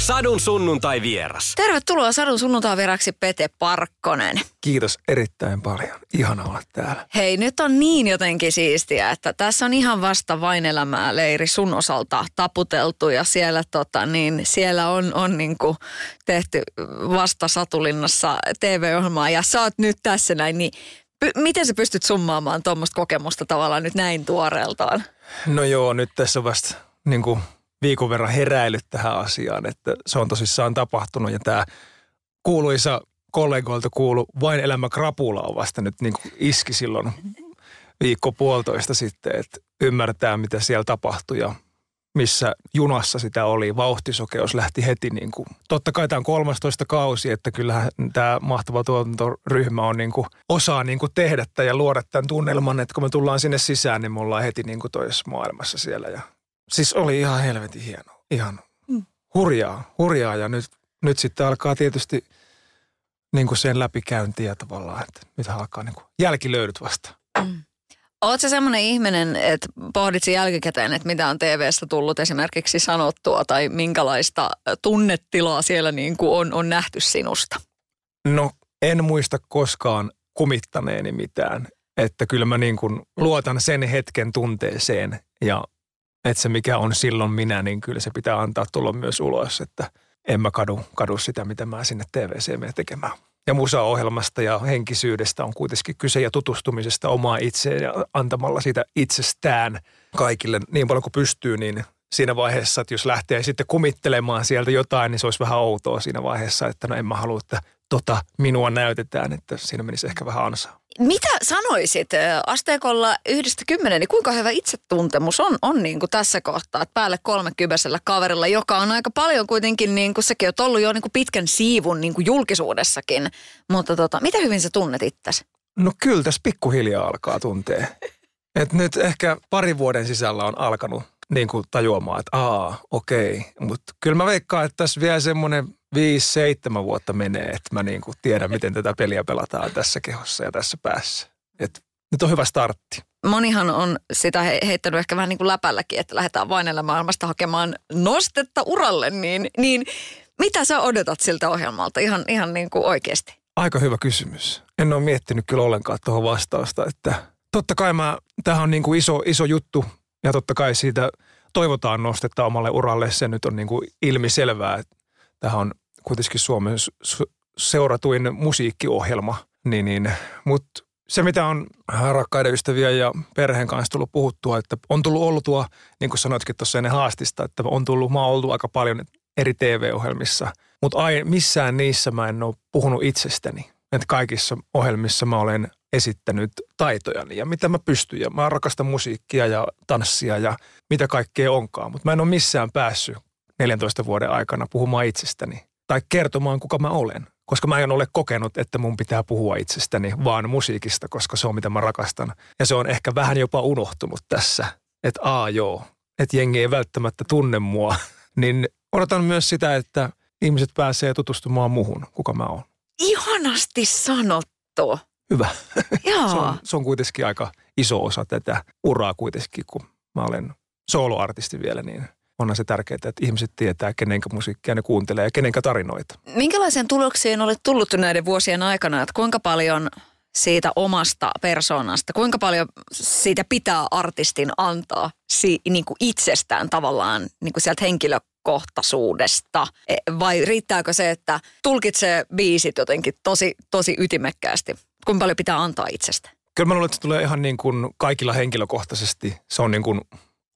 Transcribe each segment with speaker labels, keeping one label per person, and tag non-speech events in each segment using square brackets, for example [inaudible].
Speaker 1: Sadun sunnuntai vieras.
Speaker 2: Tervetuloa Sadun sunnuntai vieraksi Pete Parkkonen.
Speaker 3: Kiitos erittäin paljon. Ihana olla täällä.
Speaker 2: Hei, nyt on niin jotenkin siistiä, että tässä on ihan vasta vain elämää leiri sun osalta taputeltu ja siellä, tota, niin, siellä on, on niin kuin tehty vasta Satulinnassa TV-ohjelmaa ja sä oot nyt tässä näin, niin py- miten sä pystyt summaamaan tuommoista kokemusta tavallaan nyt näin tuoreeltaan?
Speaker 3: No joo, nyt tässä vasta niin kuin viikon verran heräillyt tähän asiaan, että se on tosissaan tapahtunut ja tämä kuuluisa kollegoilta kuulu vain elämä krapula on vasta nyt niin iski silloin viikko puolitoista sitten, että ymmärtää mitä siellä tapahtui ja missä junassa sitä oli. Vauhtisokeus lähti heti niin kuin, totta kai tämä on 13 kausi, että kyllähän tämä mahtava tuotantoryhmä on niin kuin, osaa niin kuin tehdä tämän ja luoda tämän tunnelman, että kun me tullaan sinne sisään, niin me ollaan heti niin kuin toisessa maailmassa siellä ja Siis oli ihan helvetin hieno. Ihan hurjaa, hurjaa ja nyt, nyt sitten alkaa tietysti niin kuin sen läpikäyntiä tavallaan, että nyt alkaa niin kuin jälkilöydyt vasta.
Speaker 2: Oletko semmoinen ihminen, että pohdit jälkikäteen, että mitä on TV-stä tullut esimerkiksi sanottua tai minkälaista tunnetilaa siellä niin kuin on, on nähty sinusta?
Speaker 3: No en muista koskaan kumittaneeni mitään, että kyllä mä niin kuin luotan sen hetken tunteeseen ja että se mikä on silloin minä, niin kyllä se pitää antaa tulla myös ulos, että en mä kadu, kadu sitä, mitä mä sinne TVC menen tekemään. Ja musaohjelmasta ja henkisyydestä on kuitenkin kyse ja tutustumisesta omaa itseen ja antamalla sitä itsestään kaikille niin paljon kuin pystyy, niin siinä vaiheessa, että jos lähtee sitten kumittelemaan sieltä jotain, niin se olisi vähän outoa siinä vaiheessa, että no en mä halua, että tota minua näytetään, että siinä menisi ehkä vähän ansaa.
Speaker 2: Mitä sanoisit asteikolla yhdestä kymmenen, niin kuinka hyvä itsetuntemus on, on niin kuin tässä kohtaa, että päälle kolmekymmentäisellä kaverilla, joka on aika paljon kuitenkin, niin kuin sekin on ollut jo niin kuin pitkän siivun niin kuin julkisuudessakin, mutta tota, mitä hyvin sä tunnet itsesi?
Speaker 3: No kyllä tässä pikkuhiljaa alkaa tuntea. Et nyt ehkä pari vuoden sisällä on alkanut niin kuin tajuamaan, että aa, okei. Mutta kyllä mä veikkaan, että tässä vielä semmoinen viisi, seitsemän vuotta menee, että mä niin kuin tiedän, miten tätä peliä pelataan tässä kehossa ja tässä päässä. Et nyt on hyvä startti.
Speaker 2: Monihan on sitä he- heittänyt ehkä vähän niin kuin läpälläkin, että lähdetään vain maailmasta hakemaan nostetta uralle, niin, niin mitä sä odotat siltä ohjelmalta ihan, ihan niin kuin oikeasti?
Speaker 3: Aika hyvä kysymys. En ole miettinyt kyllä ollenkaan tuohon vastausta, että totta kai mä, tämähän on niin kuin iso, iso juttu ja totta kai siitä toivotaan nostetta omalle uralle. Se nyt on niin kuin ilmiselvää, että tämähän on kuitenkin Suomen su- seuratuin musiikkiohjelma. Niin, niin. Mutta se, mitä on rakkaiden ystäviä ja perheen kanssa tullut puhuttua, että on tullut oltua, niin kuin sanoitkin tuossa ennen haastista, että on tullut, mä oon ollut aika paljon eri TV-ohjelmissa, mutta missään niissä mä en ole puhunut itsestäni. Että kaikissa ohjelmissa mä olen esittänyt taitojani ja mitä mä pystyn. Ja mä rakastan musiikkia ja tanssia ja mitä kaikkea onkaan. Mutta mä en ole missään päässyt 14 vuoden aikana puhumaan itsestäni tai kertomaan, kuka mä olen. Koska mä en ole kokenut, että mun pitää puhua itsestäni, vaan musiikista, koska se on mitä mä rakastan. Ja se on ehkä vähän jopa unohtunut tässä, että aa joo, että jengi ei välttämättä tunne mua. [laughs] Niin odotan myös sitä, että ihmiset pääsee tutustumaan muhun, kuka mä oon.
Speaker 2: Ihanasti sanottu.
Speaker 3: Hyvä.
Speaker 2: Joo. [laughs]
Speaker 3: Se on, se on kuitenkin aika iso osa tätä uraa kuitenkin, kun mä olen soloartisti vielä, niin onhan se tärkeää, että ihmiset tietää, kenenkä musiikkia ne kuuntelee ja kenenkä tarinoita.
Speaker 2: Minkälaiseen tulokseen olet tullut näiden vuosien aikana, että kuinka paljon siitä omasta persoonasta, kuinka paljon siitä pitää artistin antaa si, niin kuin itsestään tavallaan niin kuin sieltä henkilökohtaisuudesta? E, Vai riittääkö se, että tulkitsee biisit jotenkin tosi, tosi ytimekkäästi? Kuinka paljon pitää antaa itsestä?
Speaker 3: Kyllä mä luulen, että se tulee ihan niin kuin kaikilla henkilökohtaisesti. Se on niin kuin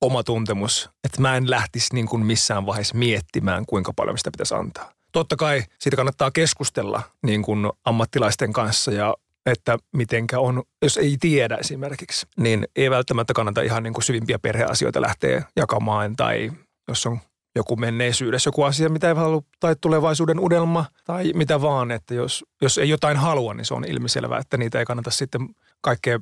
Speaker 3: oma tuntemus, että mä en lähtisi niin kuin missään vaiheessa miettimään, kuinka paljon sitä pitäisi antaa. Totta kai siitä kannattaa keskustella niin kuin ammattilaisten kanssa ja että mitenkä on, jos ei tiedä esimerkiksi, niin ei välttämättä kannata ihan niin kuin syvimpiä perheasioita lähteä jakamaan tai jos on joku menneisyydessä joku asia, mitä ei halua, tai tulevaisuuden unelma, tai mitä vaan, että jos, jos ei jotain halua, niin se on ilmiselvää, että niitä ei kannata sitten kaikkea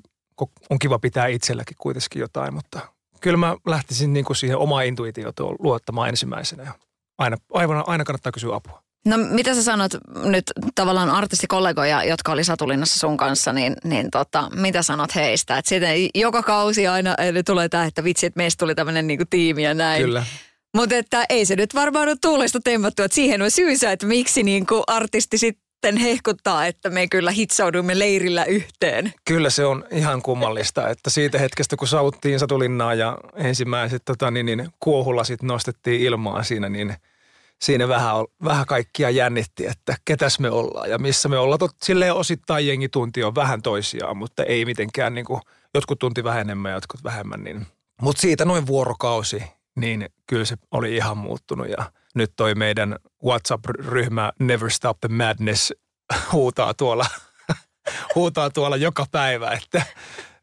Speaker 3: on kiva pitää itselläkin kuitenkin jotain, mutta kyllä mä lähtisin niin kuin siihen omaan intuitioon luottamaan ensimmäisenä. Aina, aina, aina kannattaa kysyä apua.
Speaker 2: No mitä sä sanot nyt tavallaan artistikollegoja, jotka oli Satulinnassa sun kanssa, niin, niin tota, mitä sanot heistä? Että sitten joka kausi aina eli tulee tämä, että vitsi, että meistä tuli tämmöinen niinku tiimi ja näin.
Speaker 3: Kyllä.
Speaker 2: Mutta että ei se nyt varmaan ole tuulesta temmattu, että siihen on syysä, että miksi niinku artisti sitten hehkuttaa, että me kyllä hitsaudumme leirillä yhteen.
Speaker 3: Kyllä se on ihan kummallista, että siitä hetkestä kun saavuttiin Satulinnaa ja ensimmäiset tota, niin, niin, kuohulasit nostettiin ilmaan siinä, niin siinä vähän, vähän kaikkia jännitti, että ketäs me ollaan ja missä me ollaan. Tot, silleen osittain jengi tunti on vähän toisiaan, mutta ei mitenkään niin kuin, jotkut tunti vähän enemmän ja jotkut vähemmän. Niin. Mutta siitä noin vuorokausi, niin kyllä se oli ihan muuttunut ja nyt toi meidän WhatsApp-ryhmä Never Stop the Madness huutaa tuolla, [laughs] huutaa tuolla joka päivä, että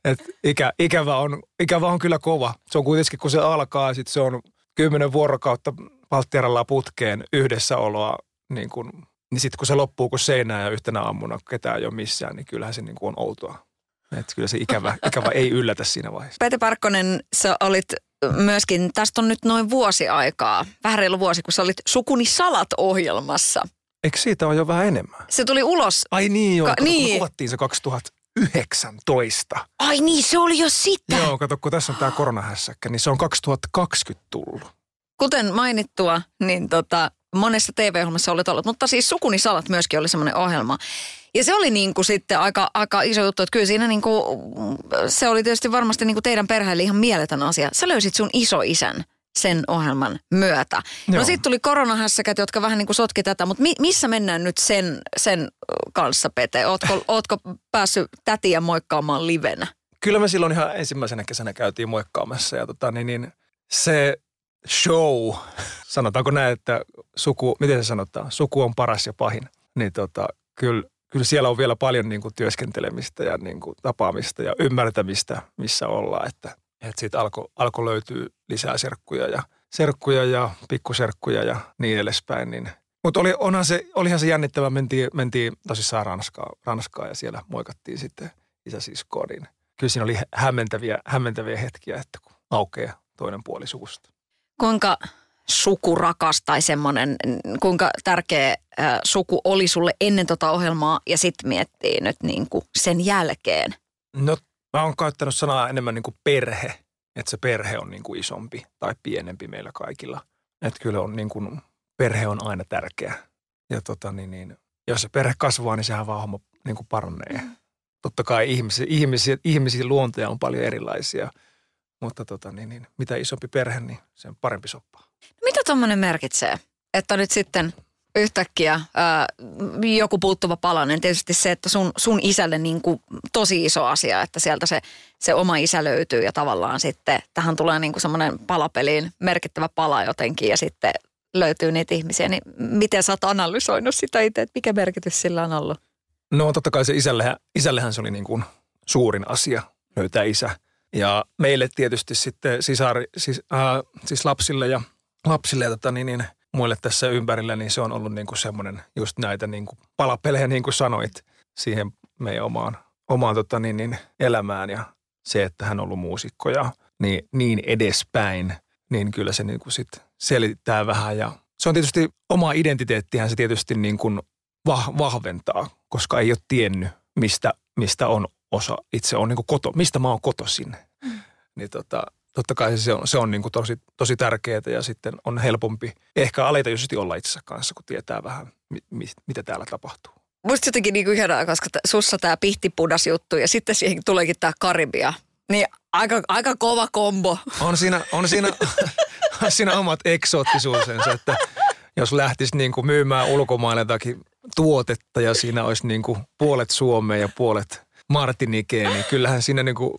Speaker 3: et ikä, ikävä, on, ikävä on kyllä kova. Se on kuitenkin, kun se alkaa, sit se on kymmenen vuorokautta Valttiaralla putkeen yhdessäoloa, niin, kun, niin sitten kun se loppuu kuin seinään ja yhtenä aamuna ketään ei ole missään, niin kyllähän se niin on outoa. Että kyllä se ikävä, ikävä ei yllätä siinä vaiheessa.
Speaker 2: Pete Parkkonen, sä olit myöskin, tästä on nyt noin vuosi aikaa, vähän reilu vuosi, kun sä olit Sukuni Salat-ohjelmassa.
Speaker 3: Eikö siitä ole jo vähän enemmän?
Speaker 2: Se tuli ulos.
Speaker 3: Ai niin joo,
Speaker 2: Ka-
Speaker 3: kato,
Speaker 2: niin.
Speaker 3: me kuvattiin se 2019.
Speaker 2: Ai niin, se oli jo sitä.
Speaker 3: Joo, kato, kun tässä on tämä koronahässäkkä, niin se on 2020 tullut.
Speaker 2: Kuten mainittua, niin tota, monessa TV-ohjelmassa olet ollut, mutta siis Sukuni Salat myöskin oli semmoinen ohjelma. Ja se oli niin kuin sitten aika, aika iso juttu, että kyllä siinä niin kuin, se oli tietysti varmasti niin kuin teidän perheelle ihan mieletön asia. Sä löysit sun isoisän sen ohjelman myötä. No
Speaker 3: Joo.
Speaker 2: sitten tuli koronahässäkät, jotka vähän niin kuin sotki tätä, mutta mi- missä mennään nyt sen, sen kanssa, Pete? Ootko, [laughs] ootko päässyt tätiä moikkaamaan livenä?
Speaker 3: Kyllä me silloin ihan ensimmäisenä kesänä käytiin moikkaamassa ja tota, niin, niin, se show, sanotaanko näin, että suku, miten se sanotaan, suku on paras ja pahin, niin tota, kyllä, kyllä siellä on vielä paljon niin kuin työskentelemistä ja niin kuin tapaamista ja ymmärtämistä, missä ollaan, että, että siitä alkoi alko löytyy lisää serkkuja ja serkkuja ja pikkuserkkuja ja niin edespäin, niin. Mutta oli, onhan se, olihan se jännittävä, mentiin, mentiin tosissaan Ranskaa, Ranskaa ja siellä moikattiin sitten isäsiskoa, niin kyllä siinä oli hämmentäviä, hämmentäviä hetkiä, että kun aukeaa toinen puoli suusta.
Speaker 2: Kuinka sukurakas tai semmoinen, kuinka tärkeä suku oli sulle ennen tota ohjelmaa ja sitten miettii nyt niin kuin sen jälkeen.
Speaker 3: No mä oon käyttänyt sanaa enemmän niin kuin perhe, että se perhe on niin kuin isompi tai pienempi meillä kaikilla. Että kyllä on niin kuin, perhe on aina tärkeä. Ja tota niin, niin jos se perhe kasvaa, niin sehän vaan homma niin kuin paranee. Totta kai ihmisiä, ihmisiä, ihmisiä luonteja on paljon erilaisia, mutta tota niin, niin mitä isompi perhe, niin sen parempi soppaa.
Speaker 2: Mitä tuommoinen merkitsee? Että nyt sitten yhtäkkiä ää, joku puuttuva palanen. Tietysti se, että sun, sun isälle niin kuin tosi iso asia, että sieltä se, se oma isä löytyy ja tavallaan sitten tähän tulee niin kuin semmoinen palapeliin merkittävä pala jotenkin ja sitten löytyy niitä ihmisiä. Niin miten sä oot analysoinut sitä itse, että mikä merkitys sillä on ollut?
Speaker 3: No totta kai se isällehän, isällehän se oli niin kuin suurin asia löytää isä. Ja meille tietysti sitten sisari, siis, äh, siis lapsille ja lapsille ja tota, niin, niin, muille tässä ympärillä, niin se on ollut niin kuin semmoinen just näitä niin kuin palapelejä, niin kuin sanoit, siihen meidän omaan, omaan tota, niin, niin, elämään ja se, että hän on ollut muusikko ja niin, niin edespäin, niin kyllä se niin kuin sit selittää vähän ja se on tietysti oma identiteettihän se tietysti niin kuin vah, vahventaa, koska ei ole tiennyt, mistä, mistä on osa, itse on niin kuin koto, mistä mä oon kotoisin. Mm. Niin tota, totta kai se on, se on niin kuin tosi, tosi tärkeää ja sitten on helpompi ehkä alitajuisesti olla itsensä kanssa, kun tietää vähän, mi, mi, mitä täällä tapahtuu.
Speaker 2: Musta jotenkin niinku ihanaa, koska t- sussa tämä pihtipudas juttu ja sitten siihen tuleekin tämä Karibia. Niin aika, aika kova kombo.
Speaker 3: On siinä, on siinä, on siinä omat eksoottisuusensa, että jos lähtisi niin kuin myymään ulkomaille jotakin tuotetta ja siinä olisi niin kuin puolet Suomea ja puolet Martinikeen, niin kyllähän siinä niin kuin,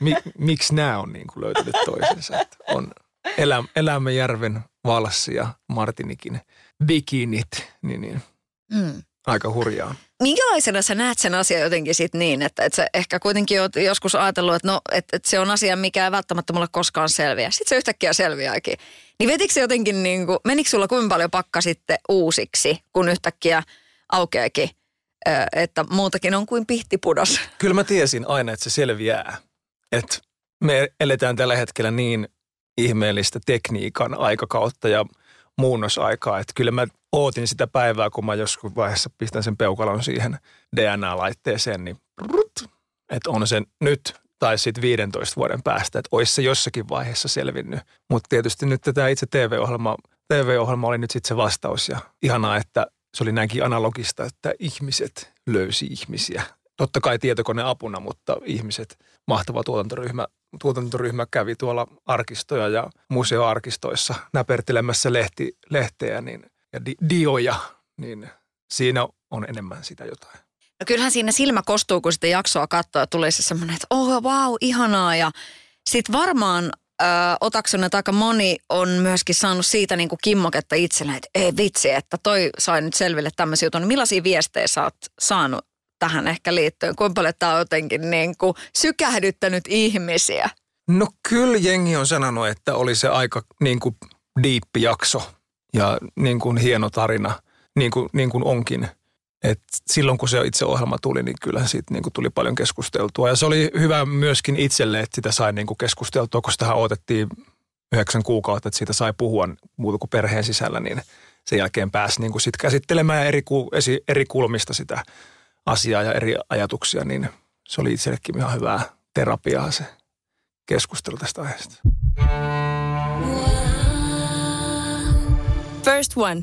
Speaker 3: mi, miksi nämä on niin kuin löytänyt toisensa. Että on Elä, Elämäjärven valssi ja Martinikin bikinit, niin, niin
Speaker 2: Mm.
Speaker 3: aika hurjaa.
Speaker 2: Minkälaisena sä näet sen asian jotenkin sit niin, että, että sä ehkä kuitenkin oot joskus ajatellut, että, no, että, että se on asia, mikä ei välttämättä mulle koskaan selviä. Sitten se yhtäkkiä selviääkin. Niin vetikö se jotenkin, niin kuin, menikö sulla kuinka paljon pakka sitten uusiksi, kun yhtäkkiä aukeakin että muutakin on kuin pihtipudos. [laughs]
Speaker 3: Kyllä mä tiesin aina, että se selviää. Että me eletään tällä hetkellä niin ihmeellistä tekniikan aikakautta ja muunnosaikaa, että kyllä mä ootin sitä päivää, kun mä joskus vaiheessa pistän sen peukalon siihen DNA-laitteeseen, niin että on se nyt tai sitten 15 vuoden päästä, että olisi se jossakin vaiheessa selvinnyt. Mutta tietysti nyt tämä itse TV-ohjelma, TV-ohjelma oli nyt sitten se vastaus ja ihanaa, että se oli näinkin analogista, että ihmiset löysi ihmisiä. Totta kai tietokone apuna, mutta ihmiset, mahtava tuotantoryhmä, tuotantoryhmä kävi tuolla arkistoja ja museoarkistoissa näpertelemässä lehti, lehteä niin, ja di, dioja, niin siinä on enemmän sitä jotain.
Speaker 2: No kyllähän siinä silmä kostuu, kun sitä jaksoa katsoo, tulee se semmoinen, että oh wow, ihanaa. Ja sitten varmaan ö, otaksun, että aika moni on myöskin saanut siitä niin kuin kimmoketta itselleen, että ei vitsi, että toi sai nyt selville tämmöisiä jutun. Millaisia viestejä sä oot saanut tähän ehkä liittyen? Kuinka paljon tämä on jotenkin niin kuin sykähdyttänyt ihmisiä?
Speaker 3: No kyllä jengi on sanonut, että oli se aika niin kuin diippi jakso ja niin kuin hieno tarina, niin kuin, niin kuin onkin – et silloin kun se itse ohjelma tuli, niin kyllä siitä niin kuin tuli paljon keskusteltua. Ja se oli hyvä myöskin itselle, että sitä sai niin kuin keskusteltua, koska sitä odotettiin yhdeksän kuukautta, että siitä sai puhua muuta kuin perheen sisällä, niin sen jälkeen pääsi niin kuin sit käsittelemään eri, eri kulmista sitä asiaa ja eri ajatuksia, niin se oli itsellekin ihan hyvää terapiaa se keskustelu tästä aiheesta.
Speaker 4: First One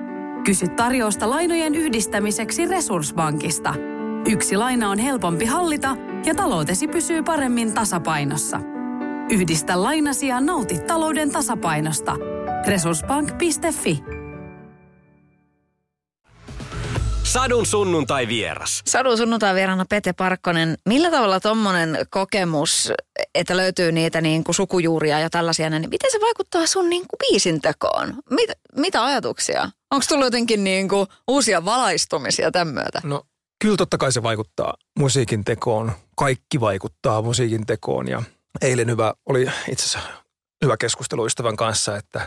Speaker 5: Kysy tarjousta lainojen yhdistämiseksi Resurssbankista. Yksi laina on helpompi hallita ja taloutesi pysyy paremmin tasapainossa. Yhdistä lainasi ja nauti talouden tasapainosta. Resurssbank.fi
Speaker 1: Sadun sunnuntai vieras.
Speaker 2: Sadun sunnuntai vierana Pete Parkkonen. Millä tavalla tuommoinen kokemus, että löytyy niitä niin kuin sukujuuria ja tällaisia, niin miten se vaikuttaa sun niin kuin biisin tekoon? Mit, mitä ajatuksia? Onko tullut jotenkin niin kuin uusia valaistumisia tämän myötä?
Speaker 3: No kyllä totta kai se vaikuttaa musiikin tekoon. Kaikki vaikuttaa musiikin tekoon ja eilen hyvä, oli itse asiassa hyvä keskustelu ystävän kanssa, että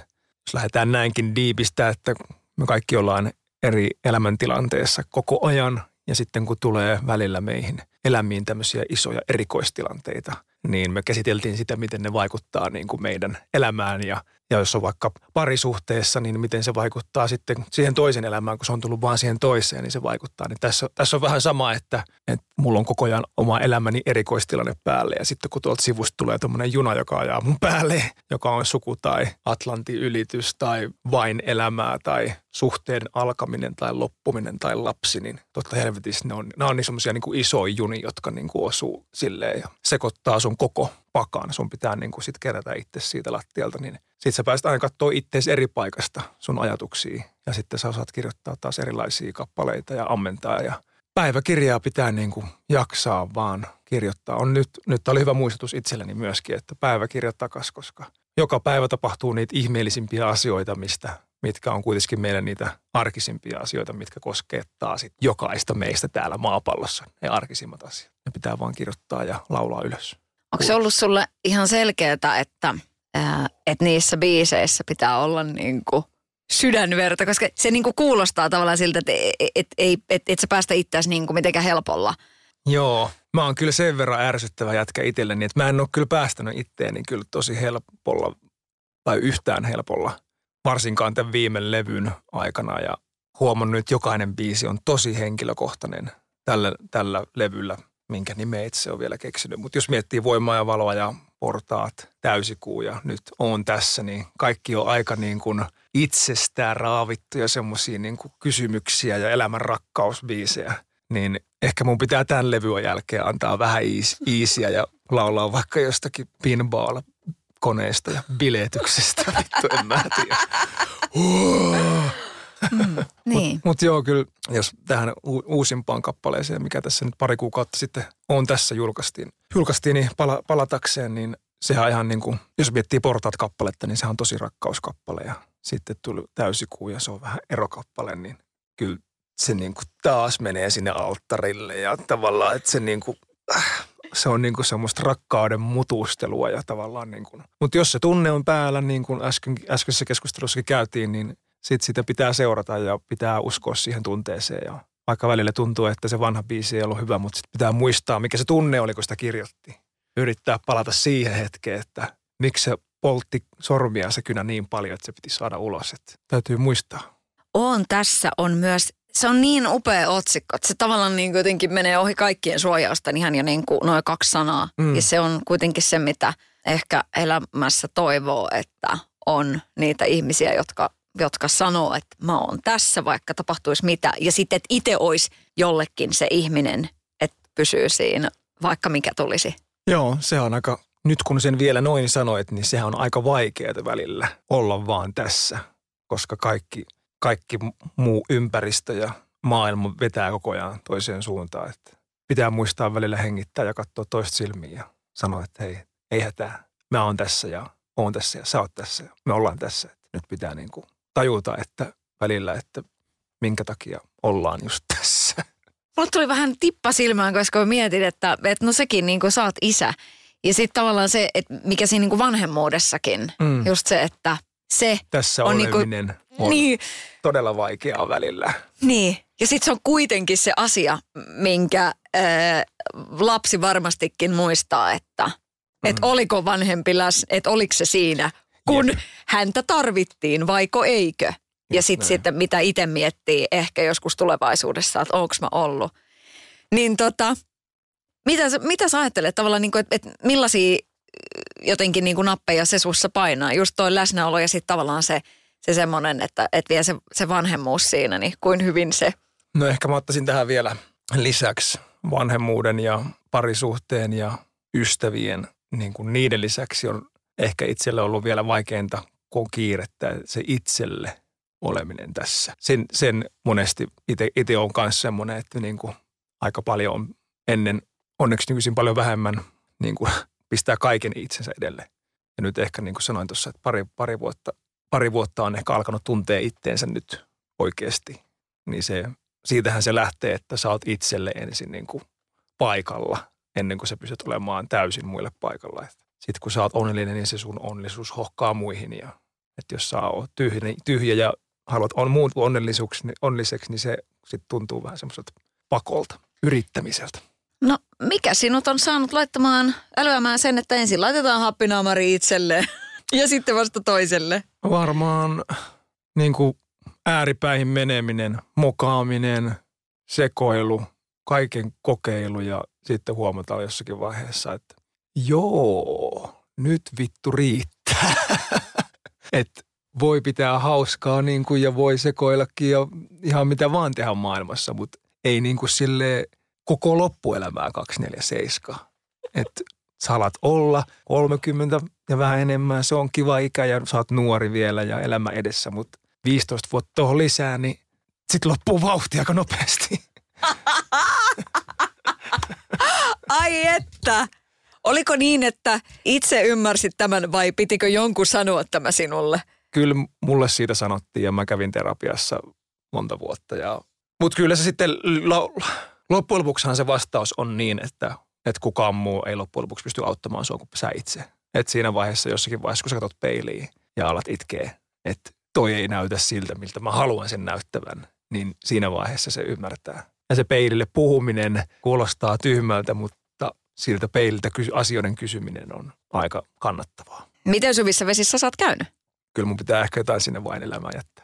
Speaker 3: jos lähdetään näinkin diipistä, että me kaikki ollaan eri elämäntilanteessa koko ajan ja sitten kun tulee välillä meihin elämiin tämmöisiä isoja erikoistilanteita, niin me käsiteltiin sitä, miten ne vaikuttaa niin kuin meidän elämään ja ja jos on vaikka parisuhteessa, niin miten se vaikuttaa sitten siihen toisen elämään, kun se on tullut vaan siihen toiseen, niin se vaikuttaa. Niin tässä, tässä on vähän sama, että, että mulla on koko ajan oma elämäni erikoistilanne päälle. Ja sitten kun tuolta sivusta tulee tuommoinen juna, joka ajaa mun päälle, joka on suku tai Atlantin ylitys tai vain elämää tai suhteen alkaminen tai loppuminen tai lapsi, niin totta helvetissä ne on, ne on niin semmoisia niin isoja juni, jotka niin kuin osuu silleen ja sekoittaa sun koko pakan. Sun pitää niin kuin sit kerätä itse siitä lattialta, niin sitten sä pääset aina katsoa itseäsi eri paikasta sun ajatuksia. Ja sitten sä osaat kirjoittaa taas erilaisia kappaleita ja ammentaa. Ja päiväkirjaa pitää niin kuin jaksaa vaan kirjoittaa. On nyt, nyt oli hyvä muistutus itselleni myöskin, että päiväkirja takas, koska joka päivä tapahtuu niitä ihmeellisimpiä asioita, mistä, mitkä on kuitenkin meidän niitä arkisimpia asioita, mitkä koskettaa sit jokaista meistä täällä maapallossa. Ne arkisimmat asiat. Ne pitää vaan kirjoittaa ja laulaa ylös.
Speaker 2: Onko se ollut sulle ihan selkeää, että, että niissä biiseissä pitää olla niin kuin sydänverta, koska se niin kuin kuulostaa tavallaan siltä, että et, et, et, et, et sä päästä itseäsi niin kuin mitenkään helpolla.
Speaker 3: Joo, mä oon kyllä sen verran ärsyttävä jätkä itselleni, että mä en ole kyllä päästänyt itteeni kyllä tosi helpolla tai yhtään helpolla, varsinkaan tämän viime levyn aikana ja huomannut, että jokainen biisi on tosi henkilökohtainen tällä, tällä levyllä minkä nimeä itse on vielä keksinyt. Mutta jos miettii voimaa ja valoa ja portaat, täysikuu ja nyt on tässä, niin kaikki on aika niin kuin itsestään raavittuja semmoisia niin kuin kysymyksiä ja elämän rakkausbiisejä. Niin ehkä mun pitää tämän levyn jälkeen antaa vähän iisiä ja laulaa vaikka jostakin pinball koneesta ja biletyksestä. [laughs] Vittu, en mä tiedä.
Speaker 2: Niin.
Speaker 3: Mutta mut joo, kyllä jos tähän u- uusimpaan kappaleeseen, mikä tässä nyt pari kuukautta sitten on tässä julkaistiin, julkaistiin niin pala, palatakseen, niin sehän on ihan niin kuin, jos miettii portaat kappaletta, niin sehän on tosi rakkauskappale ja sitten tuli täysikuu ja se on vähän erokappale, niin kyllä se niin kuin taas menee sinne alttarille ja tavallaan, että se niin kuin, se on niin kuin semmoista rakkauden mutustelua ja tavallaan niin kuin, mutta jos se tunne on päällä, niin kuin äsken, äskeisessä keskustelussakin käytiin, niin sitten sitä pitää seurata ja pitää uskoa siihen tunteeseen ja vaikka välillä tuntuu, että se vanha biisi ei ollut hyvä, mutta sitten pitää muistaa, mikä se tunne oli, kun sitä kirjoitti. Yrittää palata siihen hetkeen, että miksi se poltti sormia se kynä niin paljon, että se piti saada ulos. Että täytyy muistaa.
Speaker 2: On tässä on myös, se on niin upea otsikko, että se tavallaan niin jotenkin menee ohi kaikkien suojausta ihan jo niin kuin noin kaksi sanaa. Mm. Ja se on kuitenkin se, mitä ehkä elämässä toivoo, että on niitä ihmisiä, jotka, jotka sanoo, että mä oon tässä, vaikka tapahtuisi mitä. Ja sitten, että itse olisi jollekin se ihminen, että pysyy siinä, vaikka mikä tulisi.
Speaker 3: Joo, se on aika, nyt kun sen vielä noin sanoit, niin sehän on aika vaikeaa välillä olla vaan tässä, koska kaikki, kaikki muu ympäristö ja maailma vetää koko ajan toiseen suuntaan. Että pitää muistaa välillä hengittää ja katsoa toista silmiin ja sanoa, että hei, ei hätää. Mä oon tässä ja oon tässä ja sä oot tässä ja me ollaan tässä. Että nyt pitää niin kuin tajuta, että välillä, että minkä takia ollaan just [laughs] tässä.
Speaker 2: Mulle tuli vähän tippa silmään, koska mä mietin, että, että no sekin niin kuin sä oot isä. Ja sitten tavallaan se, että mikä siinä niin kuin vanhemmuudessakin, mm. just se, että se
Speaker 3: Tässä
Speaker 2: on
Speaker 3: oleminen
Speaker 2: niin kuin,
Speaker 3: on
Speaker 2: niin,
Speaker 3: todella vaikeaa välillä.
Speaker 2: niin. Ja sitten se on kuitenkin se asia, minkä ää, lapsi varmastikin muistaa, että mm. et oliko vanhempi läs, että oliko se siinä, kun
Speaker 3: Jep.
Speaker 2: häntä tarvittiin, vaiko eikö. Ja sitten sitten mitä itse miettii ehkä joskus tulevaisuudessa, että onko mä ollut. Niin tota, mitä, mitä sä ajattelet tavallaan, niin kuin, että, että millaisia jotenkin niin kuin nappeja se sussa painaa? Just toi läsnäolo ja sitten tavallaan se, se semmoinen, että, että vielä se, se vanhemmuus siinä, niin kuin hyvin se
Speaker 3: No ehkä mä ottaisin tähän vielä lisäksi vanhemmuuden ja parisuhteen ja ystävien, niin kuin niiden lisäksi on ehkä itselle ollut vielä vaikeinta, kun kiirettä se itselle oleminen tässä. Sen, sen monesti itse on myös semmoinen, että niin kuin aika paljon on ennen, onneksi nykyisin paljon vähemmän niin kuin pistää kaiken itsensä edelle. Ja nyt ehkä niin kuin sanoin tuossa, että pari, pari, vuotta, pari vuotta on ehkä alkanut tuntea itteensä nyt oikeasti. Niin se, siitähän se lähtee, että sä oot itselle ensin niin kuin paikalla ennen kuin sä pystyt olemaan täysin muille paikalla. Sitten kun sä oot onnellinen, niin se sun onnellisuus hohkaa muihin. Ja, että jos sä oot tyhjä, tyhjä ja haluat on muut niin, onnelliseksi, niin se sitten tuntuu vähän semmoiselta pakolta, yrittämiseltä.
Speaker 2: No, mikä sinut on saanut laittamaan, älyämään sen, että ensin laitetaan happinaamari itselle [laughs] ja sitten vasta toiselle?
Speaker 3: Varmaan niin kuin ääripäihin meneminen, mokaaminen, sekoilu, kaiken kokeilu ja sitten huomataan jossakin vaiheessa, että joo, nyt vittu riittää. [laughs] että voi pitää hauskaa niin kuin, ja voi sekoillakin ja ihan mitä vaan tehdä maailmassa, mutta ei niin kuin sille koko loppuelämää 247. Että sä alat olla 30 ja vähän enemmän, se on kiva ikä ja sä oot nuori vielä ja elämä edessä, mutta 15 vuotta tuohon lisää, niin sitten loppuu vauhti aika nopeasti. [laughs]
Speaker 2: Ai että! Oliko niin, että itse ymmärsit tämän vai pitikö jonkun sanoa tämä sinulle?
Speaker 3: Kyllä mulle siitä sanottiin ja mä kävin terapiassa monta vuotta. Ja... Mutta kyllä se sitten. Loppujen lopuksihan se vastaus on niin, että, että kukaan muu ei loppujen lopuksi pysty auttamaan sua kuin sä itse. Että siinä vaiheessa, jossakin vaiheessa, kun sä katsot peiliin ja alat itkeä, että toi ei näytä siltä, miltä mä haluan sen näyttävän, niin siinä vaiheessa se ymmärtää. Ja se peilille puhuminen kuulostaa tyhmältä, mutta siltä peililtä asioiden kysyminen on aika kannattavaa.
Speaker 2: Miten syvissä vesissä sä oot käynyt?
Speaker 3: Kyllä mun pitää ehkä jotain sinne vain elämään jättää.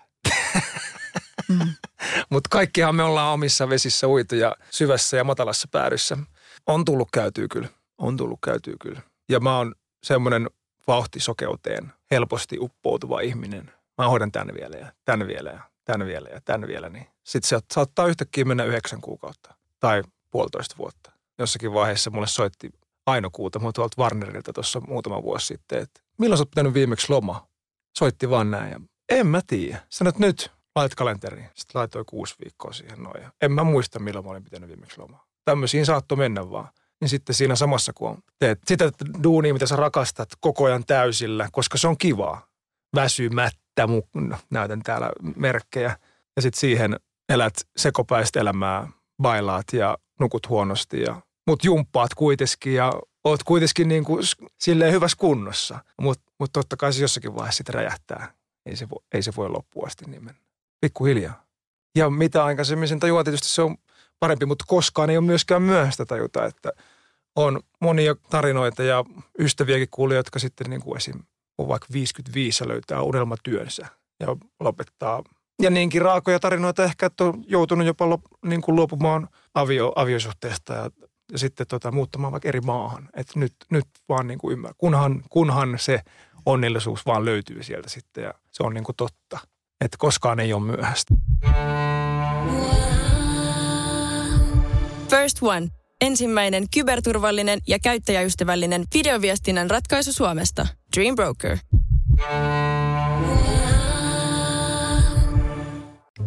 Speaker 3: Mm. [laughs] Mutta kaikkihan me ollaan omissa vesissä uitu ja syvässä ja matalassa päädyssä. On tullut käytyy kyllä. On tullut käytyy kyllä. Ja mä oon semmoinen vauhtisokeuteen helposti uppoutuva ihminen. Mä hoidan tänne vielä ja tänne vielä ja tänne vielä ja tänne vielä. Niin sitten se saattaa yhtäkkiä mennä yhdeksän kuukautta tai puolitoista vuotta. Jossakin vaiheessa mulle soitti Aino Kuutamo tuolta Warnerilta tuossa muutama vuosi sitten, että milloin sä oot pitänyt viimeksi loma? Soitti vaan näin ja en mä tiedä. Sanoit nyt, lait kalenteriin. Sitten laitoin kuusi viikkoa siihen noin. En mä muista, milloin mä olin pitänyt viimeksi lomaa. Tämmöisiin saattoi mennä vaan. Niin sitten siinä samassa, kun teet sitä duunia, mitä sä rakastat koko ajan täysillä, koska se on kivaa. Väsymättä, mu- no, näytän täällä merkkejä. Ja sitten siihen elät sekopäistä elämää, bailaat ja nukut huonosti. Ja, mut jumppaat kuitenkin ja oot kuitenkin niin kuin silleen hyvässä kunnossa. Mutta mut totta kai se jossakin vaiheessa sitten räjähtää. Ei se, voi, ei se voi loppuun asti niin mennä. Pikkuhiljaa. Ja mitä aikaisemmin sen tajuaa, tietysti se on parempi, mutta koskaan ei ole myöskään myöhäistä tajuta, että on monia tarinoita ja ystäviäkin kuulia, jotka sitten niin kuin esim. on vaikka 55 ja löytää unelmatyönsä ja lopettaa. Ja niinkin raakoja tarinoita ehkä, että on joutunut jopa lop, niin kuin luopumaan avio, aviosuhteesta ja, ja sitten tota, muuttamaan vaikka eri maahan. Että nyt, nyt vaan niin kuin ymmärrän, kunhan, kunhan se onnellisuus vaan löytyy sieltä sitten ja se on niin kuin totta. Että koskaan ei ole myöhäistä.
Speaker 4: First One. Ensimmäinen kyberturvallinen ja käyttäjäystävällinen videoviestinnän ratkaisu Suomesta. Dream Broker.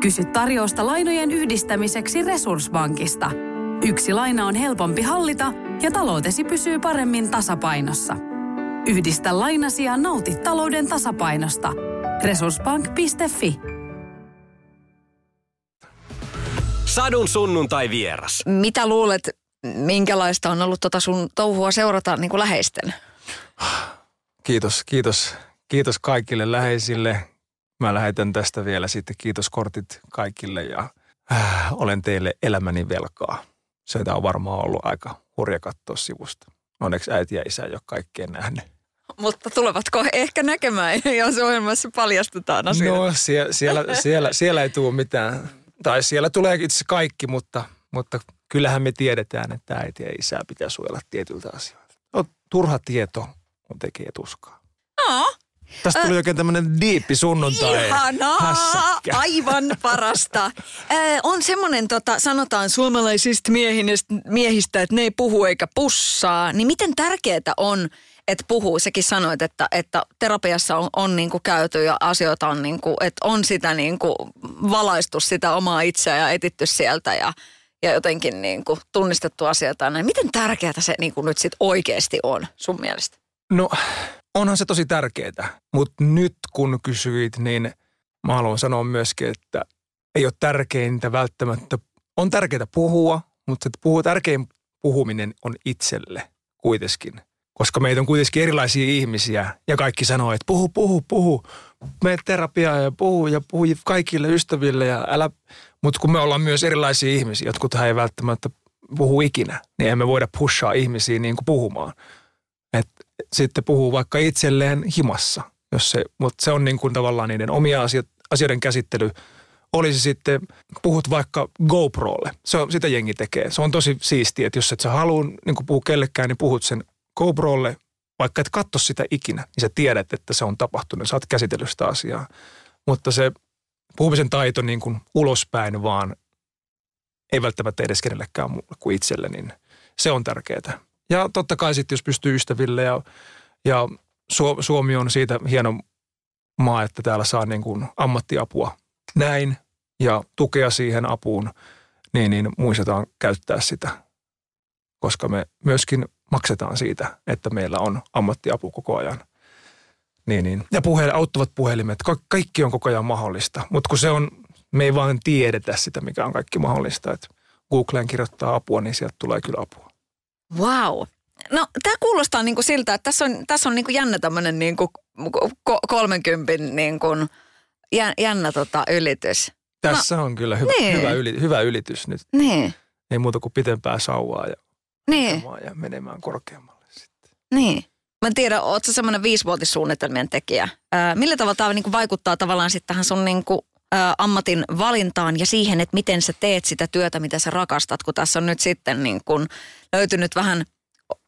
Speaker 5: Kysy tarjousta lainojen yhdistämiseksi Resurssbankista. Yksi laina on helpompi hallita ja taloutesi pysyy paremmin tasapainossa. Yhdistä lainasi ja nauti talouden tasapainosta. Resurssbank.fi
Speaker 1: Sadun sunnuntai vieras.
Speaker 2: Mitä luulet, minkälaista on ollut tota sun touhua seurata niin kuin läheisten?
Speaker 3: Kiitos, kiitos, kiitos kaikille läheisille. Mä lähetän tästä vielä sitten kiitoskortit kaikille ja äh, olen teille elämäni velkaa. Se on varmaan ollut aika hurja katsoa sivusta. Onneksi äiti ja isä ei ole kaikkea nähnyt.
Speaker 2: Mutta tulevatko ehkä näkemään, jos ohjelmassa paljastetaan asioita?
Speaker 3: No sie, siellä, siellä, siellä ei tule mitään. Tai siellä tulee itse kaikki, mutta, mutta kyllähän me tiedetään, että äiti ja isää pitää suojella tietyltä asioilta. No, turha tieto on tekee tuskaa.
Speaker 2: No,
Speaker 3: Tästä tuli oikein tämmöinen diippi sunnuntai.
Speaker 2: Ihanaa,
Speaker 3: hässäkkä.
Speaker 2: aivan parasta. Ö, on semmoinen, tota, sanotaan suomalaisista miehistä, miehistä, että ne ei puhu eikä pussaa. Niin miten tärkeää on, että puhuu? Sekin sanoit, että, että terapiassa on, on niinku käyty ja asioita on, niinku, että on sitä niinku valaistu sitä omaa itseä ja etitty sieltä ja, ja jotenkin niinku tunnistettu asioita. ja Näin. Miten tärkeää se niinku nyt sit oikeasti on sun mielestä?
Speaker 3: No, onhan se tosi tärkeää. Mutta nyt kun kysyit, niin mä haluan sanoa myöskin, että ei ole tärkeintä välttämättä. On tärkeää puhua, mutta se puhuu, tärkein puhuminen on itselle kuitenkin. Koska meitä on kuitenkin erilaisia ihmisiä ja kaikki sanoo, että puhu, puhu, puhu. Mene terapiaan ja puhu ja puhu kaikille ystäville ja älä... Mutta kun me ollaan myös erilaisia ihmisiä, jotkut ei välttämättä puhu ikinä, niin emme voida pushaa ihmisiä niin kuin puhumaan. Et sitten puhuu vaikka itselleen himassa, jos se, mutta se on niin kuin tavallaan niiden omia asioiden käsittely. Olisi sitten, puhut vaikka GoProlle, se on, sitä jengi tekee. Se on tosi siistiä, että jos et sä halua niin kuin puhua kellekään, niin puhut sen GoProlle, vaikka et katso sitä ikinä, niin sä tiedät, että se on tapahtunut, sä oot käsitellyt sitä asiaa. Mutta se puhumisen taito niin kuin ulospäin vaan, ei välttämättä edes kenellekään muulle kuin itselle, niin se on tärkeää. Ja totta kai sitten, jos pystyy ystäville ja, ja Su- Suomi on siitä hieno maa, että täällä saa niin kuin ammattiapua näin ja tukea siihen apuun, niin, niin muistetaan käyttää sitä, koska me myöskin maksetaan siitä, että meillä on ammattiapu koko ajan. Niin, niin. Ja puhel, auttavat puhelimet, ka- kaikki on koko ajan mahdollista, mutta kun se on, me ei vaan tiedetä sitä, mikä on kaikki mahdollista, että Googleen kirjoittaa apua, niin sieltä tulee kyllä apua.
Speaker 2: Wow. No tämä kuulostaa niinku siltä, että tässä on, tässä on niinku jännä tämmöinen niinku ko- 30 niinku jä- jännä tota ylitys.
Speaker 3: Tässä on kyllä hyvä,
Speaker 2: niin.
Speaker 3: hyvä, yli, hyvä ylitys nyt.
Speaker 2: Niin,
Speaker 3: Ei muuta kuin pitempää sauvaa ja,
Speaker 2: niin,
Speaker 3: ja menemään korkeammalle sitten.
Speaker 2: niin. Mä en tiedä, ootko sä semmoinen viisivuotissuunnitelmien tekijä? Ää, millä tavalla tämä niinku vaikuttaa tavallaan sitten tähän sun niinku, ammatin valintaan ja siihen, että miten sä teet sitä työtä, mitä sä rakastat, kun tässä on nyt sitten niin kun löytynyt vähän,